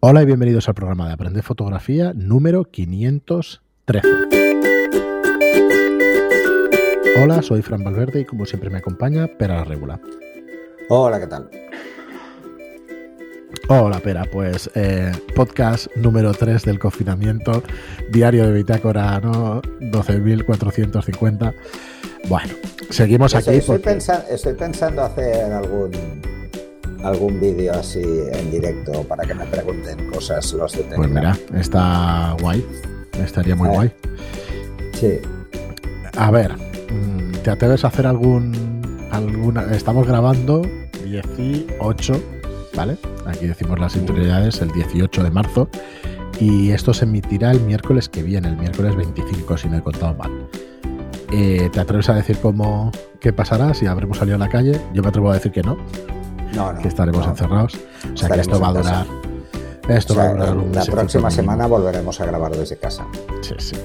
Hola y bienvenidos al programa de Aprender Fotografía número 513. Hola, soy Fran Valverde y como siempre me acompaña Pera la Regula. Hola, ¿qué tal? Hola, Pera. Pues eh, podcast número 3 del confinamiento, diario de bitácora, ¿no? 12.450. Bueno, seguimos aquí. Estoy, estoy pensando hacer algún algún vídeo así en directo para que me pregunten cosas los de Pues mira, está guay. Estaría muy guay. Sí. A ver, mm, ¿te atreves a hacer algún. alguna. Estamos grabando 18, ¿vale? Aquí decimos las interioridades el 18 de marzo. Y esto se emitirá el miércoles que viene, el miércoles 25, si no he contado mal. Eh, ¿Te atreves a decir cómo qué pasará si habremos salido a la calle? Yo me atrevo a decir que no, que estaremos encerrados. O sea que esto va a durar. Esto va a durar un La próxima semana volveremos a grabar desde casa. Sí, sí.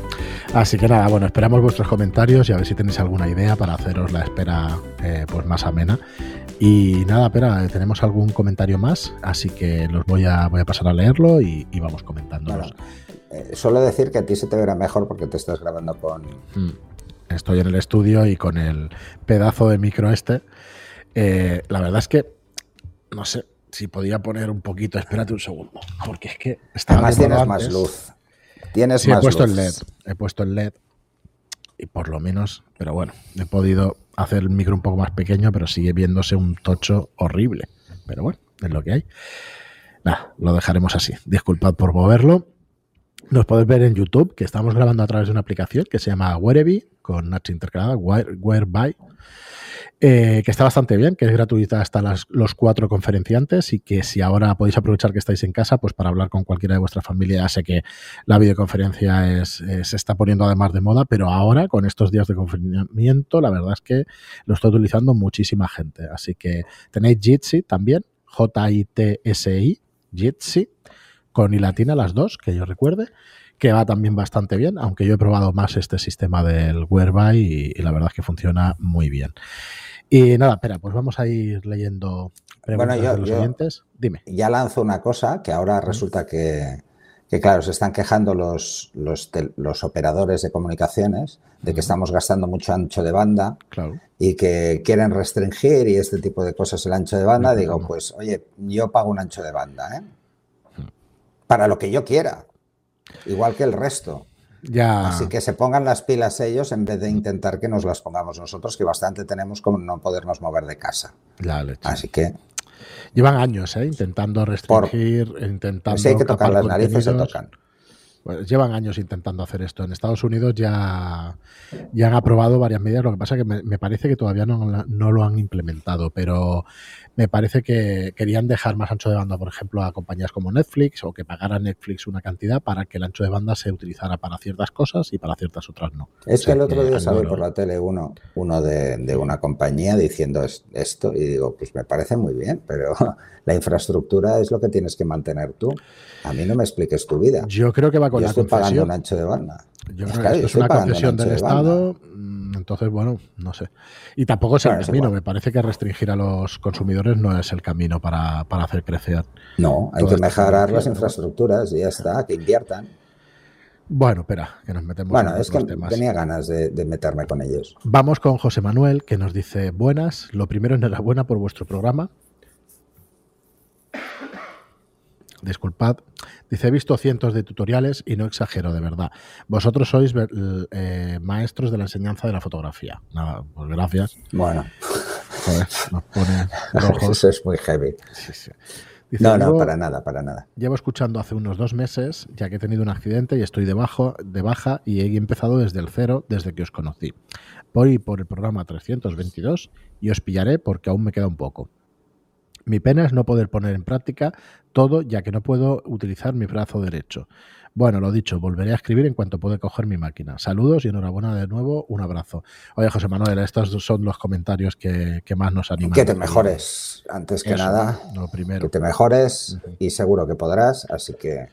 Así que nada, bueno, esperamos vuestros comentarios y a ver si tenéis alguna idea para haceros la espera eh, pues más amena. Y nada, espera, tenemos algún comentario más, así que los voy a, voy a pasar a leerlo y, vamos comentándolos. Eh, suelo decir que a ti se te verá mejor porque te estás grabando con. Mm. Estoy en el estudio y con el pedazo de micro este. Eh, la verdad es que no sé si podía poner un poquito. Espérate un segundo, porque es que está Además tienes más luz. Tienes sí, más he puesto luz. el LED. He puesto el LED y por lo menos, pero bueno, he podido hacer el micro un poco más pequeño, pero sigue viéndose un tocho horrible. Pero bueno, es lo que hay. Nada, lo dejaremos así. Disculpad por moverlo. Nos podéis ver en YouTube, que estamos grabando a través de una aplicación que se llama Whereby, con H intercalada, Whereby. Eh, que está bastante bien, que es gratuita hasta las, los cuatro conferenciantes y que si ahora podéis aprovechar que estáis en casa, pues para hablar con cualquiera de vuestra familia, sé que la videoconferencia se está poniendo además de moda, pero ahora con estos días de confinamiento, la verdad es que lo está utilizando muchísima gente. Así que tenéis Jitsi también, J-I-T-S-I, Jitsi, con y latina las dos, que yo recuerde que va también bastante bien, aunque yo he probado más este sistema del Whereby y, y, la verdad es que funciona muy bien. Y nada, espera, pues vamos a ir leyendo preguntas bueno, yo, de los yo oyentes. Dime. Ya lanzo una cosa que ahora resulta que, que claro, se están quejando los, los, los, operadores de comunicaciones de que estamos gastando mucho ancho de banda claro. y que quieren restringir y este tipo de cosas el ancho de banda. Digo, pues oye, yo pago un ancho de banda, ¿eh? Para lo que yo quiera, igual que el resto. Ya. Así que se pongan las pilas ellos en vez de intentar que nos las pongamos nosotros, que bastante tenemos como no podernos mover de casa. La leche. Así que. Llevan años, ¿eh? Intentando restringir, Por... intentando. Si hay que tocar las narices, se tocan. Pues llevan años intentando hacer esto. En Estados Unidos ya, ya han aprobado varias medidas. Lo que pasa es que me, me parece que todavía no, no, lo han implementado, pero me parece que querían dejar más ancho de banda, por ejemplo, a compañías como Netflix o que pagara Netflix una cantidad para que el ancho de banda se utilizara para ciertas cosas y para ciertas otras no. Es o sea, que el otro día salió por la tele uno, uno de, de, una compañía diciendo esto y digo, pues me parece muy bien, pero la infraestructura es lo que tienes que mantener tú. A mí no me expliques tu vida. Yo creo que va con yo la estoy concesión. pagando un ancho de banda. Yo creo que esto es una concesión del Estado. mm, Entonces, bueno, no sé. Y tampoco es el Claro, camino. Me parece que restringir a los consumidores no es el camino para, para hacer crecer. No, hay que esta mejorar las infraestructuras y ya está, que inviertan. Bueno, espera, que nos metemos Bueno, en es que temas. tenía ganas de, de meterme con ellos. Vamos con José Manuel, que nos dice, buenas, lo primero, enhorabuena por vuestro programa. Disculpad. Dice, he visto cientos de tutoriales y no exagero, de verdad. Vosotros sois eh, maestros de la enseñanza de la fotografía. Nada, pues gracias. Bueno, Joder, nos pone rojos. eso es muy heavy. Sí, sí. Dice, No, no, "Llevo- para nada, para nada. Llevo escuchando hace unos dos meses, ya que he tenido un accidente y estoy de, bajo, de baja y he empezado desde el cero desde que os conocí. Voy por el programa 322 y os pillaré porque aún me queda un poco. Mi pena es no poder poner en práctica todo ya que no puedo utilizar mi brazo derecho. Bueno, lo dicho, volveré a escribir en cuanto pueda coger mi máquina. Saludos y enhorabuena de nuevo, un abrazo. Oye, José Manuel, estos son los comentarios que, que más nos animan. Que te mejores, antes que Eso, nada, Lo primero. que te mejores y seguro que podrás, así que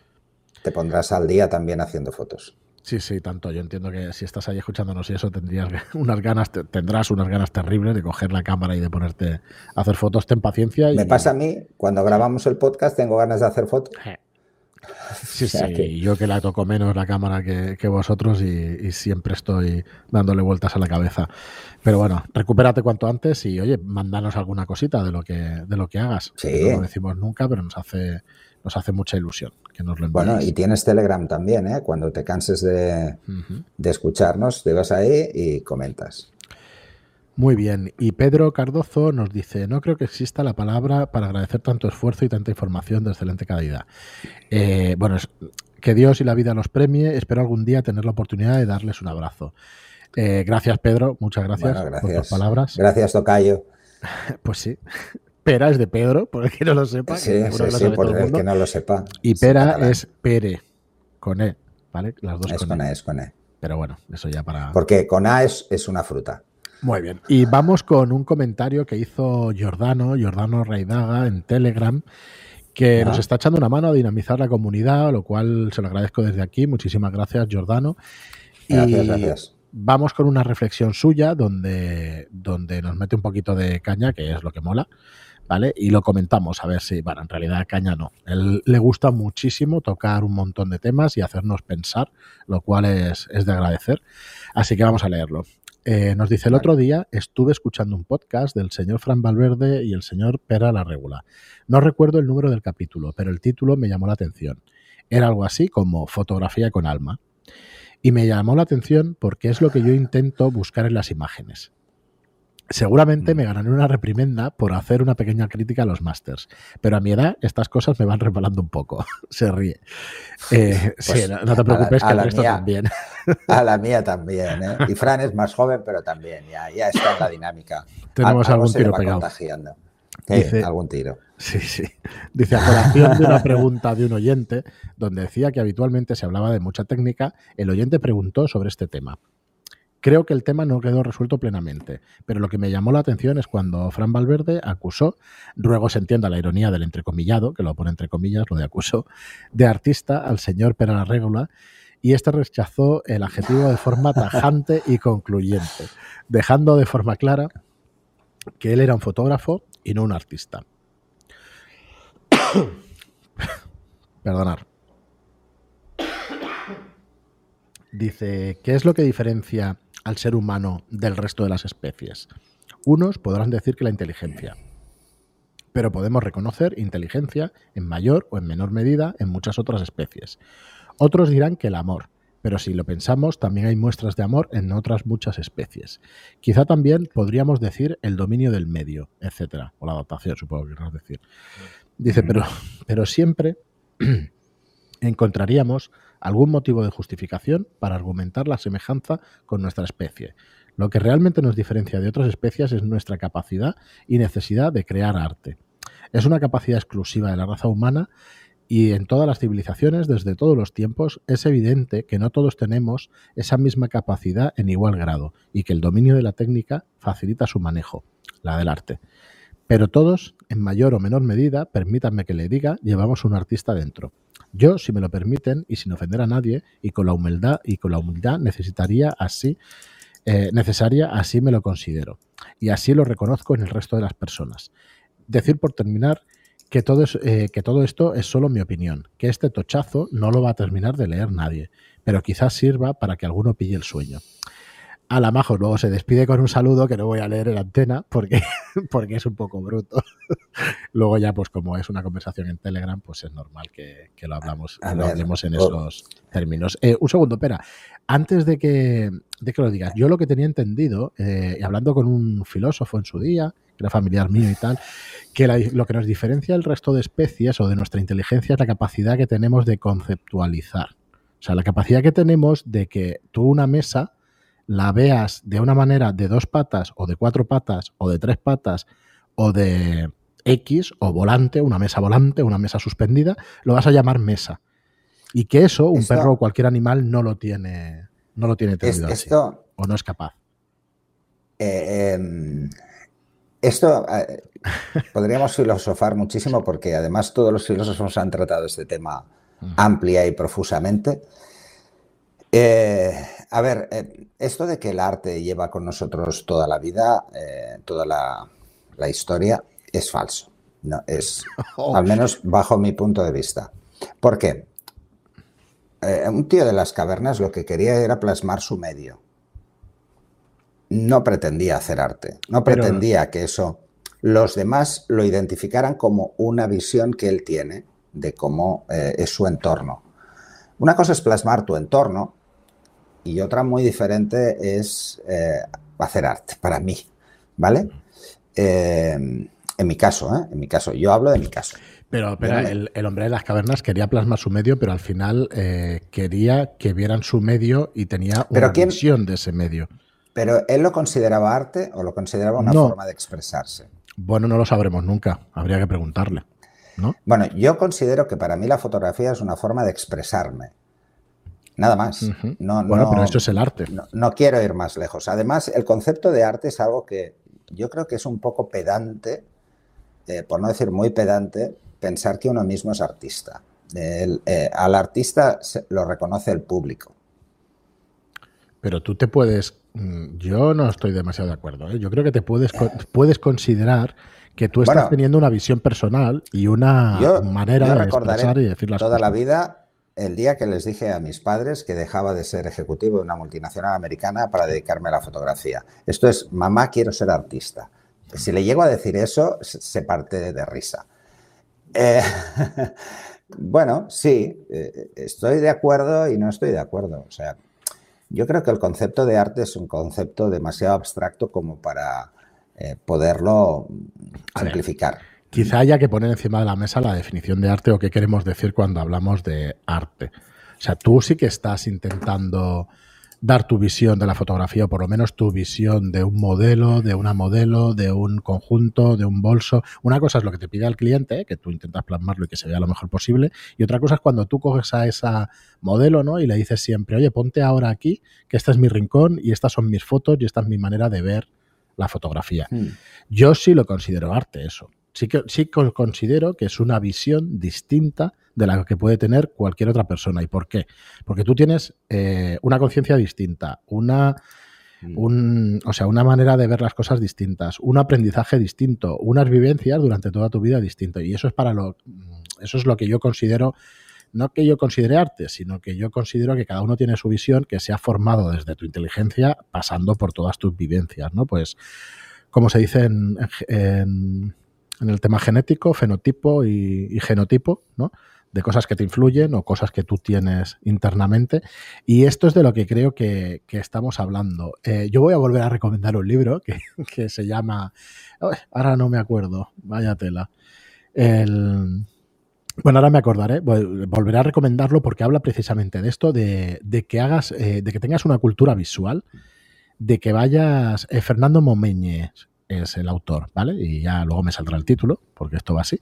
te pondrás al día también haciendo fotos. Sí, sí, tanto. Yo entiendo que si estás ahí escuchándonos y eso, tendrías unas ganas, te- tendrás unas ganas terribles de coger la cámara y de ponerte a hacer fotos. Ten paciencia. Y, Me pasa a mí, cuando grabamos el podcast tengo ganas de hacer fotos, Eh, Sí, sí, yo que la toco menos la cámara que, vosotros y, siempre estoy dándole vueltas a la cabeza. Pero bueno, recupérate cuanto antes y oye, mándanos alguna cosita de lo que, de lo que hagas. Sí. No lo decimos nunca, pero nos hace, nos hace mucha ilusión que nos lo Bueno, y tienes Telegram también, ¿eh? Cuando te canses de, de escucharnos, te vas ahí y comentas. Muy bien. Y Pedro Cardozo nos dice, no creo que exista la palabra para agradecer tanto esfuerzo y tanta información de excelente calidad. Eh, bueno, que Dios y la vida los premie. Espero algún día tener la oportunidad de darles un abrazo. Eh, gracias, Pedro. Muchas gracias, por tus palabras. Gracias, Tocayo. Pues sí. Pera es de Pedro, por el que no lo sepa. Sí, sí, sí por el, que no lo sepa. Y Pera es Pere, con E, ¿vale? Las dos es con, e. e. Es con E. Pero bueno, eso ya para... Porque con A es, es una fruta. Muy bien. Y vamos con un comentario que hizo Giordano, Giordano Raidaga, en Telegram, que nos está echando una mano a dinamizar la comunidad, lo cual se lo agradezco desde aquí. Muchísimas gracias, Giordano. Gracias, gracias. Vamos con una reflexión suya donde, donde nos mete un poquito de caña, que es lo que mola. ¿Vale? Y lo comentamos, a ver si, bueno, en realidad Caña no. Él le gusta muchísimo tocar un montón de temas y hacernos pensar, lo cual es, es de agradecer. Así que vamos a leerlo. Eh, nos dice, el otro día estuve escuchando un podcast del señor Fran Valverde y el señor Pera la Regula. No recuerdo el número del capítulo, pero el título me llamó la atención. Era algo así como fotografía con alma. Y me llamó la atención porque es lo que yo intento buscar en las imágenes. Seguramente me mm. ganaré una reprimenda por hacer una pequeña crítica a los masters, pero a mi edad estas cosas me van repalando un poco. Se ríe. Eh, sí, pues no, te preocupes que el resto también. A la mía también. ¿eh? Y Fran es más joven, pero también ya, ya está en la dinámica. Tenemos algún tiro pegado. Dice, algún tiro. Sí, sí. Dice, a colación de una pregunta de un oyente, donde decía que habitualmente se hablaba de mucha técnica, el oyente preguntó sobre este tema. Creo que el tema no quedó resuelto plenamente, pero lo que me llamó la atención es cuando Fran Valverde acusó, ruego se entienda la ironía del entrecomillado, que lo pone entre comillas, lo de acusó, de artista al señor Pera la Regula, y este rechazó el adjetivo de forma tajante y concluyente, dejando de forma clara que él era un fotógrafo y no un artista. Perdonar. Dice, ¿qué es lo que diferencia al ser humano del resto de las especies. Unos podrán decir que la inteligencia, pero podemos reconocer inteligencia en mayor o en menor medida en muchas otras especies. Otros dirán que el amor, pero si lo pensamos, también hay muestras de amor en otras muchas especies. Quizá también podríamos decir el dominio del medio, etcétera, o la adaptación, supongo que querrás decir. Dice, pero, pero siempre encontraríamos algún motivo de justificación para argumentar la semejanza con nuestra especie. Lo que realmente nos diferencia de otras especies es nuestra capacidad y necesidad de crear arte. Es una capacidad exclusiva de la raza humana y en todas las civilizaciones, desde todos los tiempos, es evidente que no todos tenemos esa misma capacidad en igual grado y que el dominio de la técnica facilita su manejo, la del arte. Pero todos, en mayor o menor medida, permítanme que le diga, llevamos un artista dentro. Yo, si me lo permiten y sin ofender a nadie y con la humildad y con la humildad necesitaría así eh, necesaria, así me lo considero y así lo reconozco en el resto de las personas. Decir por terminar que todo, es, eh, que todo esto es solo mi opinión, que este tochazo no lo va a terminar de leer nadie, pero quizás sirva para que alguno pille el sueño a la Majo luego se despide con un saludo que no voy a leer en antena porque, porque es un poco bruto. luego ya, pues como es una conversación en Telegram, pues es normal que, lo hablamos, lo hablemos en esos términos. Eh, un segundo, espera. Antes de que, de que lo digas, yo lo que tenía entendido, eh, hablando con un filósofo en su día, que era familiar mío y tal, que lo que nos diferencia del resto de especies o de nuestra inteligencia es la capacidad que tenemos de conceptualizar. O sea, la capacidad que tenemos de que tú una mesa la veas de una manera de dos patas o de cuatro patas o de tres patas o de X o volante, una mesa volante, una mesa suspendida, lo vas a llamar mesa. Y que eso, un perro o cualquier animal no lo tiene, no lo tiene esto, o no es capaz. Eh, em, esto eh, podríamos filosofar muchísimo porque además todos los filósofos han tratado este tema amplia y profusamente. Eh, a ver, eh, esto de que el arte lleva con nosotros toda la vida, eh, toda la, historia, es falso. No, es, oh. al menos bajo mi punto de vista. ¿Por qué? un tío de las cavernas lo que quería era plasmar su medio. No pretendía hacer arte, no pretendía que eso los demás lo identificaran como una visión que él tiene de cómo es su entorno. Una cosa es plasmar tu entorno y otra muy diferente es eh, hacer arte, para mí, ¿vale? en mi caso, en mi caso, yo hablo de mi caso. Pero, el, hombre de las cavernas quería plasmar su medio, pero al final eh, quería que vieran su medio y tenía una visión de ese medio. ¿Pero él lo consideraba arte o lo consideraba una forma de expresarse? Bueno, no lo sabremos nunca. Habría que preguntarle. ¿no? Bueno, yo considero que para mí la fotografía es una forma de expresarme. Nada más. no, bueno, pero esto es el arte. no, quiero ir más lejos. Además, el concepto de arte es algo que yo creo que es un poco pedante, eh, por no decir muy pedante, pensar que uno mismo es artista. Eh, al artista lo reconoce el público. Pero tú te puedes, mm, yo no estoy demasiado de acuerdo. ¿eh? Yo creo que te puedes, puedes considerar que tú estás teniendo una visión personal y una manera de expresar y decir las toda la vida el día que les dije a mis padres que dejaba de ser ejecutivo de una multinacional americana para dedicarme a la fotografía. Esto es, mamá, quiero ser artista. Si le llego a decir eso, se parte de risa. Eh, bueno, sí, eh, estoy de acuerdo y no estoy de acuerdo. O sea, yo creo que el concepto de arte es un concepto demasiado abstracto como para eh, poderlo simplificar. Quizá haya que poner encima de la mesa la definición de arte o qué queremos decir cuando hablamos de arte. O sea, tú sí que estás intentando dar tu visión de la fotografía, o por lo menos tu visión de un modelo, de una modelo, de un conjunto, de un bolso. Una cosa es lo que te pide el cliente, que tú intentas plasmarlo y que se vea lo mejor posible, y otra cosa es cuando tú coges a esa modelo ¿no? y le dices siempre, oye, ponte ahora aquí, que este es mi rincón y estas son mis fotos y esta es mi manera de ver la fotografía. Hmm. Yo sí lo considero arte eso. Sí que sí considero que es una visión distinta de la que puede tener cualquier otra persona. ¿Y por qué? Porque tú tienes eh, una conciencia distinta, una, mm. o sea, una manera de ver las cosas distintas, un aprendizaje distinto, unas vivencias durante toda tu vida distinto. Y eso es para lo, eso es lo que yo considero, no que yo considere arte, sino que yo considero que cada uno tiene su visión que se ha formado desde tu inteligencia, pasando por todas tus vivencias, ¿no? Pues, como se dice en, en, el tema genético, fenotipo y, genotipo, ¿no? de cosas que te influyen o cosas que tú tienes internamente. Y esto es de lo que creo que, estamos hablando. Eh, yo voy a volver a recomendar un libro que, se llama, ahora no me acuerdo, vaya tela. El, bueno, ahora me acordaré, volveré a recomendarlo porque habla precisamente de esto, de, que hagas, eh, de que tengas una cultura visual, de que vayas, eh, Fernando Momeñez es el autor, ¿vale? Y ya luego me saldrá el título, porque esto va así.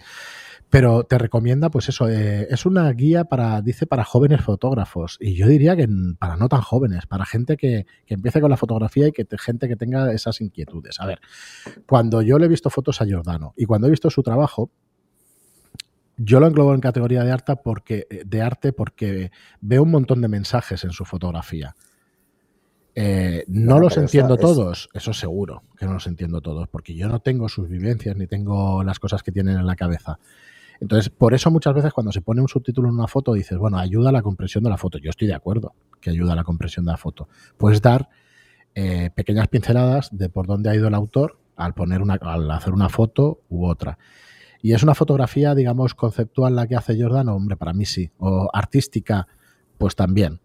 Pero te recomienda, pues eso, eh, es una guía para, dice, para jóvenes fotógrafos. Y yo diría que para no tan jóvenes, para gente que, empiece con la fotografía y que gente que tenga esas inquietudes. A ver, cuando yo le he visto fotos a Giordano y cuando he visto su trabajo, yo lo englobo en categoría de arte porque, de arte porque veo un montón de mensajes en su fotografía. Eh, no los entiendo todos, eso seguro que no los entiendo todos, porque yo no tengo sus vivencias ni tengo las cosas que tienen en la cabeza. Entonces, por eso muchas veces cuando se pone un subtítulo en una foto dices, bueno, ayuda a la compresión de la foto. Yo estoy de acuerdo que ayuda a la compresión de la foto. Puedes dar eh, pequeñas pinceladas de por dónde ha ido el autor al, poner una, al hacer una foto u otra. Y es una fotografía, digamos, conceptual la que hace Jordan, hombre, para mí sí. O artística, pues también.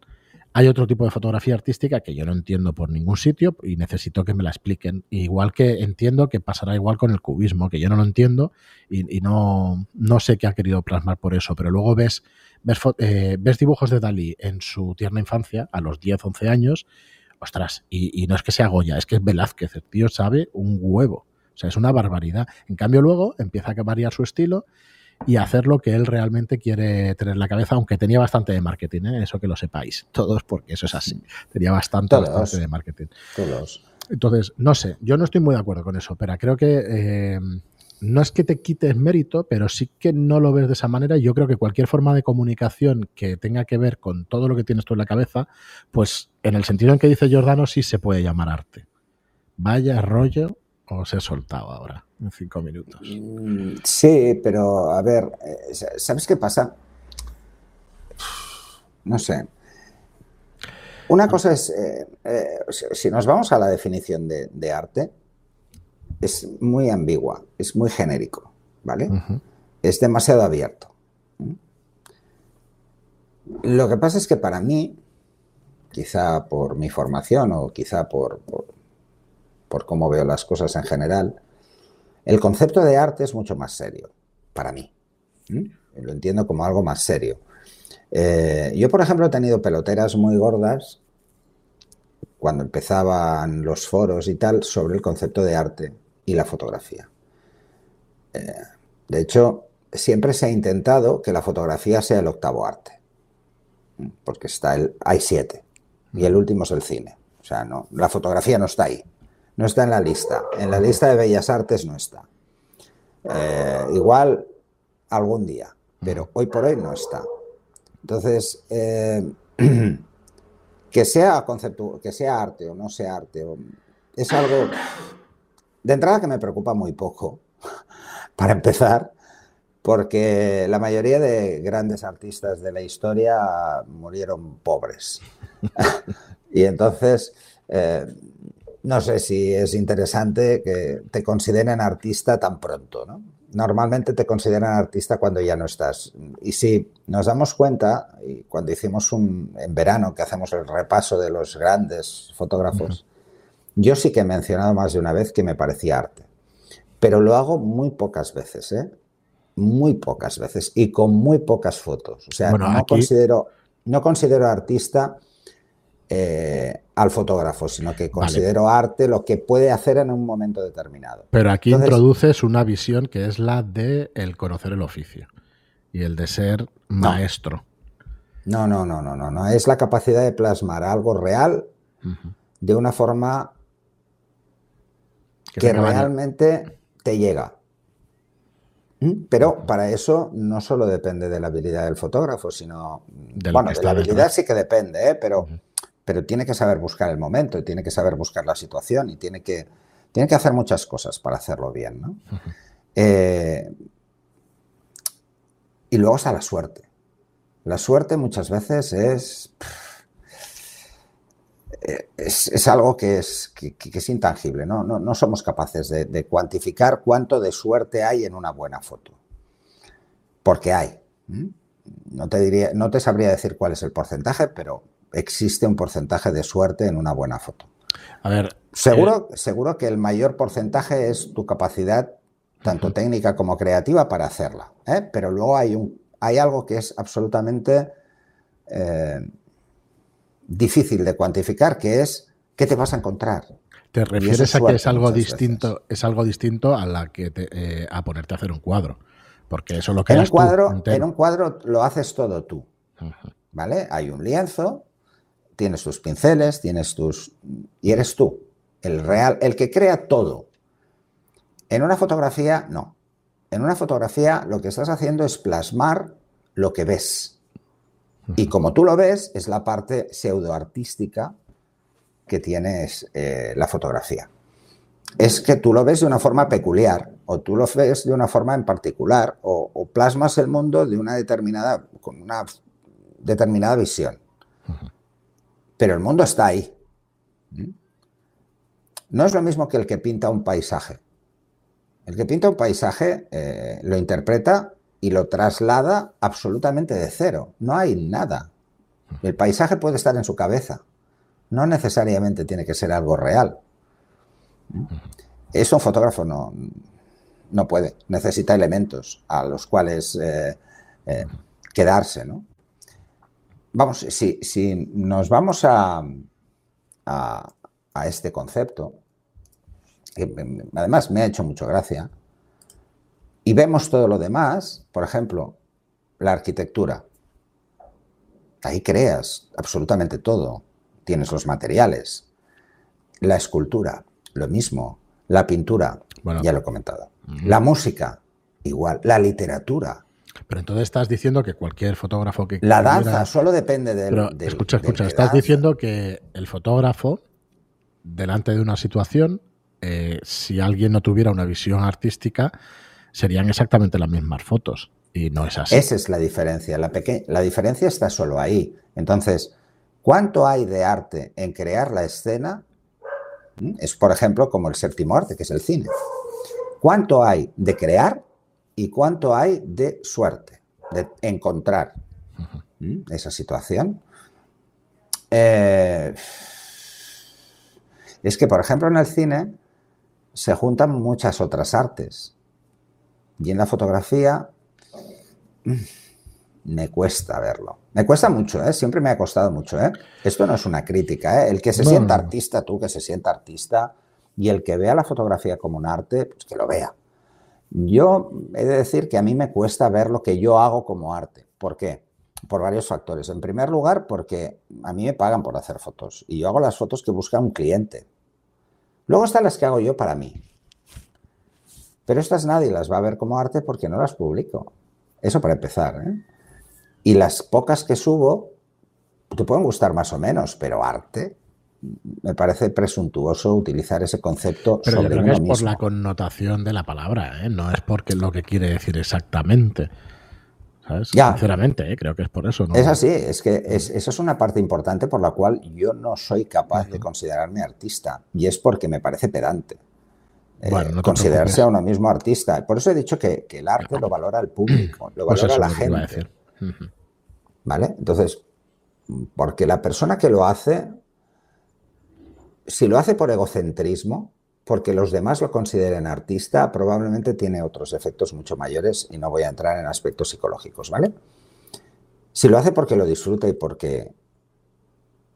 Hay otro tipo de fotografía artística que yo no entiendo por ningún sitio y necesito que me la expliquen. Igual que entiendo que pasará igual con el cubismo, que yo no lo entiendo y, no, no, sé qué ha querido plasmar por eso, pero luego ves, ves, eh, ves, dibujos de Dalí en su tierna infancia, a los 10, 11 años, ostras, y, no es que sea Goya, es que es Velázquez, el tío sabe un huevo. O sea, es una barbaridad. En cambio, luego empieza a variar su estilo y hacer lo que él realmente quiere tener en la cabeza, aunque tenía bastante de marketing, ¿eh? eso que lo sepáis, todos, porque eso es así, tenía bastante, bastante de marketing. Todos. Entonces, no sé, yo no estoy muy de acuerdo con eso, pero creo que eh, no es que te quites mérito, pero sí que no lo ves de esa manera. Yo creo que cualquier forma de comunicación que tenga que ver con todo lo que tienes tú en la cabeza, pues en el sentido en que dice Giordano, sí se puede llamar arte. Vaya rollo os he soltado ahora en cinco minutos. Mm, sí, pero a ver, eh, ¿sabes qué pasa? no sé. Una cosa es, eh, eh, si nos vamos a la definición de, arte, es muy ambigua, es muy genérico, ¿vale? Es demasiado abierto. Lo que pasa es que para mí, quizá por mi formación o quizá por, por, cómo veo las cosas en general, el concepto de arte es mucho más serio, para mí. Lo entiendo como algo más serio. Eh, yo, por ejemplo, he tenido peloteras muy gordas cuando empezaban los foros y tal sobre el concepto de arte y la fotografía. Eh, de hecho, siempre se ha intentado que la fotografía sea el octavo arte, porque está el, hay siete y el último es el cine. O sea, no, la fotografía no está ahí, no está en la lista. En la lista de bellas artes no está. Eh, igual algún día, pero hoy por hoy no está. Entonces, eh, que, sea concepto, que sea arte o no sea arte, es algo de entrada que me preocupa muy poco, para empezar, porque la mayoría de grandes artistas de la historia murieron pobres. y entonces, eh, no sé si es interesante que te consideren artista tan pronto, ¿no? Normalmente te consideran artista cuando ya no estás. Y si nos damos cuenta, y cuando hicimos un, en verano, que hacemos el repaso de los grandes fotógrafos, yo sí que he mencionado más de una vez que me parecía arte. Pero lo hago muy pocas veces, ¿eh? muy pocas veces y con muy pocas fotos. O sea, no, considero, no considero artista eh, al fotógrafo, sino que considero arte lo que puede hacer en un momento determinado. Pero aquí introduces una visión que es la de el conocer el oficio y el de ser maestro. No, no, no, no, no, no. Es la capacidad de plasmar algo real de una forma que realmente te llega. ¿Mm? Pero para eso no solo depende de la habilidad del fotógrafo, sino... bueno, de la habilidad sí que depende, ¿eh? pero, pero tiene que saber buscar el momento, y tiene que saber buscar la situación y tiene que, tiene que hacer muchas cosas para hacerlo bien. ¿no? Eh, y luego está la suerte. La suerte muchas veces es... Es, algo que es, que, es intangible, ¿no? No, somos capaces de, cuantificar cuánto de suerte hay en una buena foto. Porque hay. No te, diría, no te sabría decir cuál es el porcentaje, pero existe un porcentaje de suerte en una buena foto. A ver. Seguro, eh, seguro que el mayor porcentaje es tu capacidad, tanto técnica como creativa, para hacerla. ¿eh? Pero luego hay, un, hay algo que es absolutamente. Eh, difícil de cuantificar, que es qué te vas a encontrar. ¿Te refieres a que es algo distinto, es algo distinto a la que eh, a ponerte a hacer un cuadro? Porque eso lo que en un cuadro, en un cuadro lo haces todo tú. ¿Vale? Hay un lienzo, tienes tus pinceles, tienes tus y eres tú, el real, el que crea todo. En una fotografía no. En una fotografía lo que estás haciendo es plasmar lo que ves. Y como tú lo ves, es la parte pseudoartística que tiene eh, la fotografía. Es que tú lo ves de una forma peculiar, o tú lo ves de una forma en particular, o, plasmas el mundo de una determinada, con una determinada visión. Pero el mundo está ahí. ¿Mm? No es lo mismo que el que pinta un paisaje. El que pinta un paisaje eh, lo interpreta y lo traslada absolutamente de cero. No hay nada. El paisaje puede estar en su cabeza. No necesariamente tiene que ser algo real. Eso un fotógrafo no, no puede. Necesita elementos a los cuales eh, eh, quedarse. ¿no? Vamos, si, si, nos vamos a, a, a este concepto, que además me ha hecho mucho gracia, y vemos todo lo demás, por ejemplo, la arquitectura. Ahí creas absolutamente todo. Tienes los materiales. La escultura, lo mismo. La pintura, ya lo he comentado. La música, igual. La literatura. Pero entonces estás diciendo que cualquier fotógrafo que... La danza solo depende del... escucha, escucha, estás diciendo que el fotógrafo, delante de una situación, eh, si alguien no tuviera una visión artística, serían exactamente las mismas fotos. Y no es así. Esa es la diferencia. La, la diferencia está solo ahí. Entonces, ¿cuánto hay de arte en crear la escena? ¿Mm? Es, por ejemplo, como el séptimo arte, que es el cine. ¿Cuánto hay de crear y cuánto hay de suerte, de encontrar esa situación? Eh, es que, por ejemplo, en el cine se juntan muchas otras artes. Y en la fotografía mm, me cuesta verlo. Me cuesta mucho, ¿eh? siempre me ha costado mucho. ¿eh? Esto no es una crítica. ¿eh? El que se sienta artista, tú que se sienta artista, y el que vea la fotografía como un arte, pues que lo vea. Yo he de decir que a mí me cuesta ver lo que yo hago como arte. ¿Por qué? Por varios factores. En primer lugar, porque a mí me pagan por hacer fotos y yo hago las fotos que busca un cliente. Luego están las que hago yo para mí. Pero estas nadie las va a ver como arte porque no las publico. Eso para empezar. ¿eh? Y las pocas que subo te pueden gustar más o menos, pero arte me parece presuntuoso utilizar ese concepto pero sobre yo creo es por la connotación de la palabra, ¿eh? no es porque lo que quiere decir exactamente. ¿sabes? Sinceramente, ¿eh? creo que es por eso. Es así, es que es, esa es una parte importante por la cual yo no soy capaz de considerarme artista y es porque me parece pedante. Eh, considerarse a uno mismo artista. Por eso he dicho que, el arte lo valora el público, lo pues valora la gente. ¿Vale? Entonces, porque la persona que lo hace, si lo hace por egocentrismo, porque los demás lo consideren artista, probablemente tiene otros efectos mucho mayores y no voy a entrar en aspectos psicológicos, ¿vale? Si lo hace porque lo disfruta y porque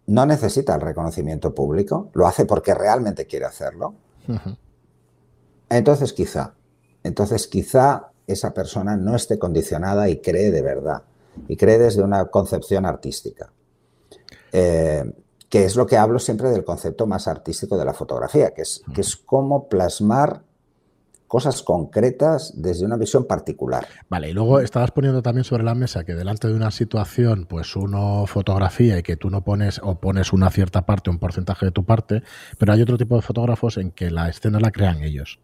no necesita el reconocimiento público, lo hace porque realmente quiere hacerlo, entonces quizá, entonces quizá esa persona no esté condicionada y cree de verdad, y cree desde una concepción artística. Eh, que es lo que hablo siempre del concepto más artístico de la fotografía, que es, cómo plasmar cosas concretas desde una visión particular. Vale, y luego estabas poniendo también sobre la mesa que delante de una situación, pues uno fotografía y que tú no pones o pones una cierta parte, un porcentaje de tu parte, pero hay otro tipo de fotógrafos en que la escena la crean ellos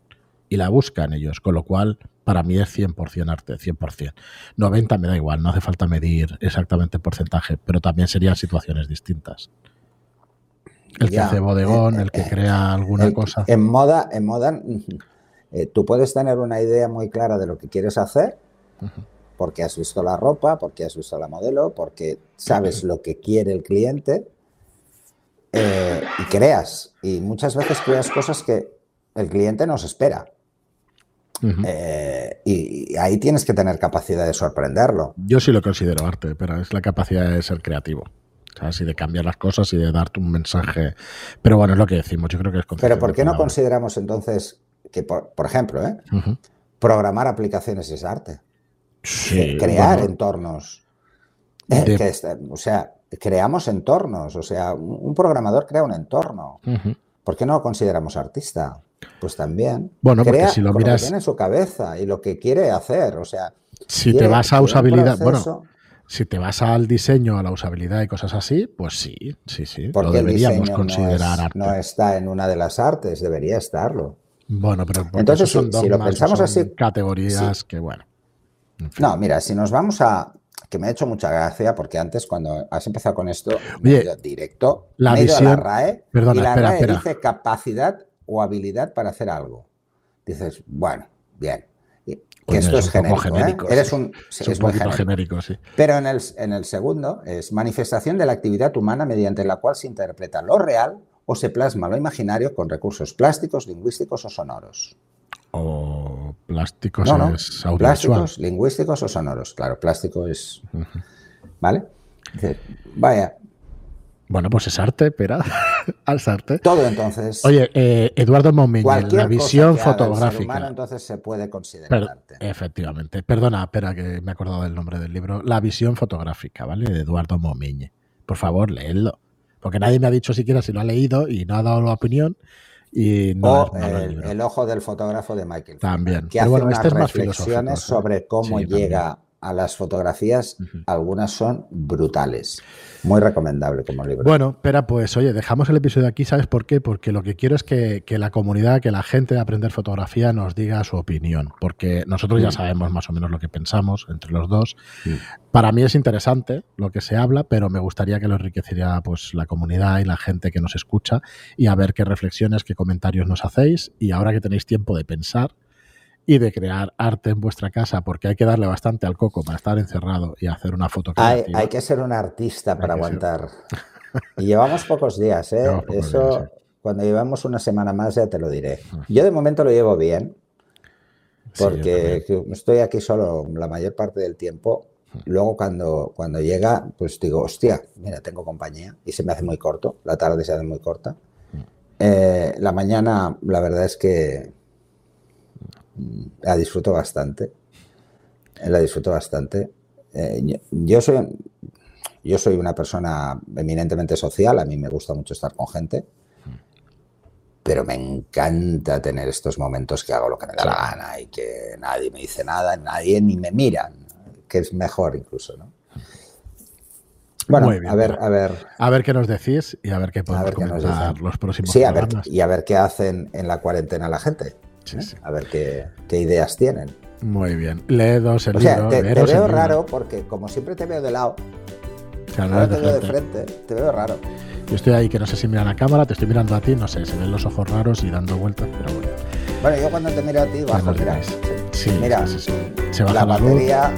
y la buscan ellos, con lo cual para mí es 100% arte, 100%. 90 me da igual, no hace falta medir exactamente el porcentaje, pero también serían situaciones distintas. El que hace bodegón, el que eh, crea alguna cosa. En moda, en moda eh, tú puedes tener una idea muy clara de lo que quieres hacer, porque has visto la ropa, porque has visto la modelo, porque sabes lo que quiere el cliente, eh, y creas. Y muchas veces creas cosas que el cliente nos espera. Eh, y, ahí tienes que tener capacidad de sorprenderlo. Yo sí lo considero arte, pero es la capacidad de ser creativo. O de cambiar las cosas y de darte un mensaje. Pero bueno, es lo que decimos, yo creo que es Pero ¿por qué no consideramos entonces que, por, ejemplo, ¿eh? programar aplicaciones es arte? crear entornos. o sea, creamos entornos. O sea, un programador crea un entorno. ¿Por qué no lo consideramos artista? Pues también. Bueno, porque si lo miras. Lo que tiene en su cabeza y lo que quiere hacer. O sea. Si te vas a usabilidad. bueno, si te vas al diseño, a la usabilidad y cosas así, pues sí, sí, sí. Porque lo deberíamos considerar no arte. No está en una de las artes, debería estarlo. Bueno, pero entonces son si, lo pensamos así, categorías que bueno. No, mira, si nos vamos a que me ha hecho mucha gracia porque antes cuando has empezado con esto directo, la visión, la RAE perdona, y la RAE dice capacidad o habilidad para hacer algo. Dices, bueno, bien. Que esto es, genérico. ¿eh? Eres un, es, un genérico. sí. Pero en el, en el segundo es manifestación de la actividad humana mediante la cual se interpreta lo real o se plasma lo imaginario con recursos plásticos, lingüísticos o sonoros. O plásticos no, no. Plásticos, lingüísticos o sonoros. Claro, plástico es. ¿Vale? vaya, bueno, pues es arte, pero es arte. Todo entonces. Oye, eh, Eduardo Montmell, la visión fotográfica. entonces se puede considerar arte. Efectivamente. Perdona, espera que me he acordado del nombre del libro. La visión fotográfica, ¿vale? De Eduardo Momiñe. Por favor, léelo. Porque nadie me ha dicho siquiera si lo ha leído y no ha dado la opinión. Y no o el, ojo del fotógrafo de Michael. También. Que hace unas este reflexiones sobre cómo llega a las fotografías, algunas son brutales. Muy recomendable como libro. Bueno, pero pues oye, dejamos el episodio aquí, ¿sabes por qué? Porque lo que quiero es que, la comunidad, que la gente de Aprender Fotografía nos diga su opinión, porque nosotros ya mm. sabemos más o menos lo que pensamos entre los dos. Mm. Para mí es interesante lo que se habla, pero me gustaría que lo enriqueciera pues la comunidad y la gente que nos escucha y a ver qué reflexiones, qué comentarios nos hacéis y ahora que tenéis tiempo de pensar, y de crear arte en vuestra casa, porque hay que darle bastante al coco para estar encerrado y hacer una foto Hay, hay que ser un artista para aguantar. Y llevamos pocos días, ¿eh? Eso, cuando llevamos una semana más ya te lo diré. Ah. Yo de momento lo llevo bien, porque estoy aquí solo la mayor parte del tiempo. Ah. Luego cuando, cuando llega, pues digo, hostia, mira, tengo compañía y se me hace muy corto, la tarde se hace muy corta. Ah. Eh, la mañana, la verdad es que la disfruto bastante. La disfruto bastante. Eh, yo, soy, yo soy una persona eminentemente social, a mí me gusta mucho estar con gente, pero me encanta tener estos momentos que hago lo que me da la gana y que nadie me dice nada, nadie ni me mira, que es mejor incluso, ¿no? Bueno, a ver, a ver. A ver qué nos decís y a ver qué podemos comentar los próximos Sí, a ver, y a ver qué hacen en la cuarentena la gente. ¿Eh? A ver qué, ideas tienen. Muy bien. Lee dos el o sea, te, veo raro porque como siempre te veo de lado, ahora te veo de frente, te veo raro. Yo estoy ahí que no sé si mira la cámara, te estoy mirando a ti, no sé, se ven los ojos raros y dando vueltas, pero bueno. Bueno, yo cuando te miro a ti bajo, mira, sí, mira, se baja la, batería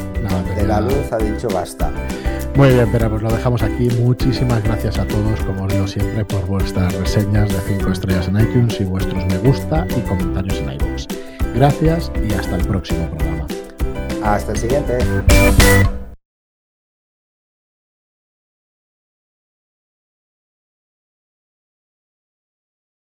de la luz ha dicho basta. Muy bien, pero pues lo dejamos aquí. Muchísimas gracias a todos, como os digo siempre, por vuestras reseñas de 5 estrellas en iTunes y vuestros me gusta y comentarios en iVoox. Gracias y hasta el próximo programa. Hasta el siguiente.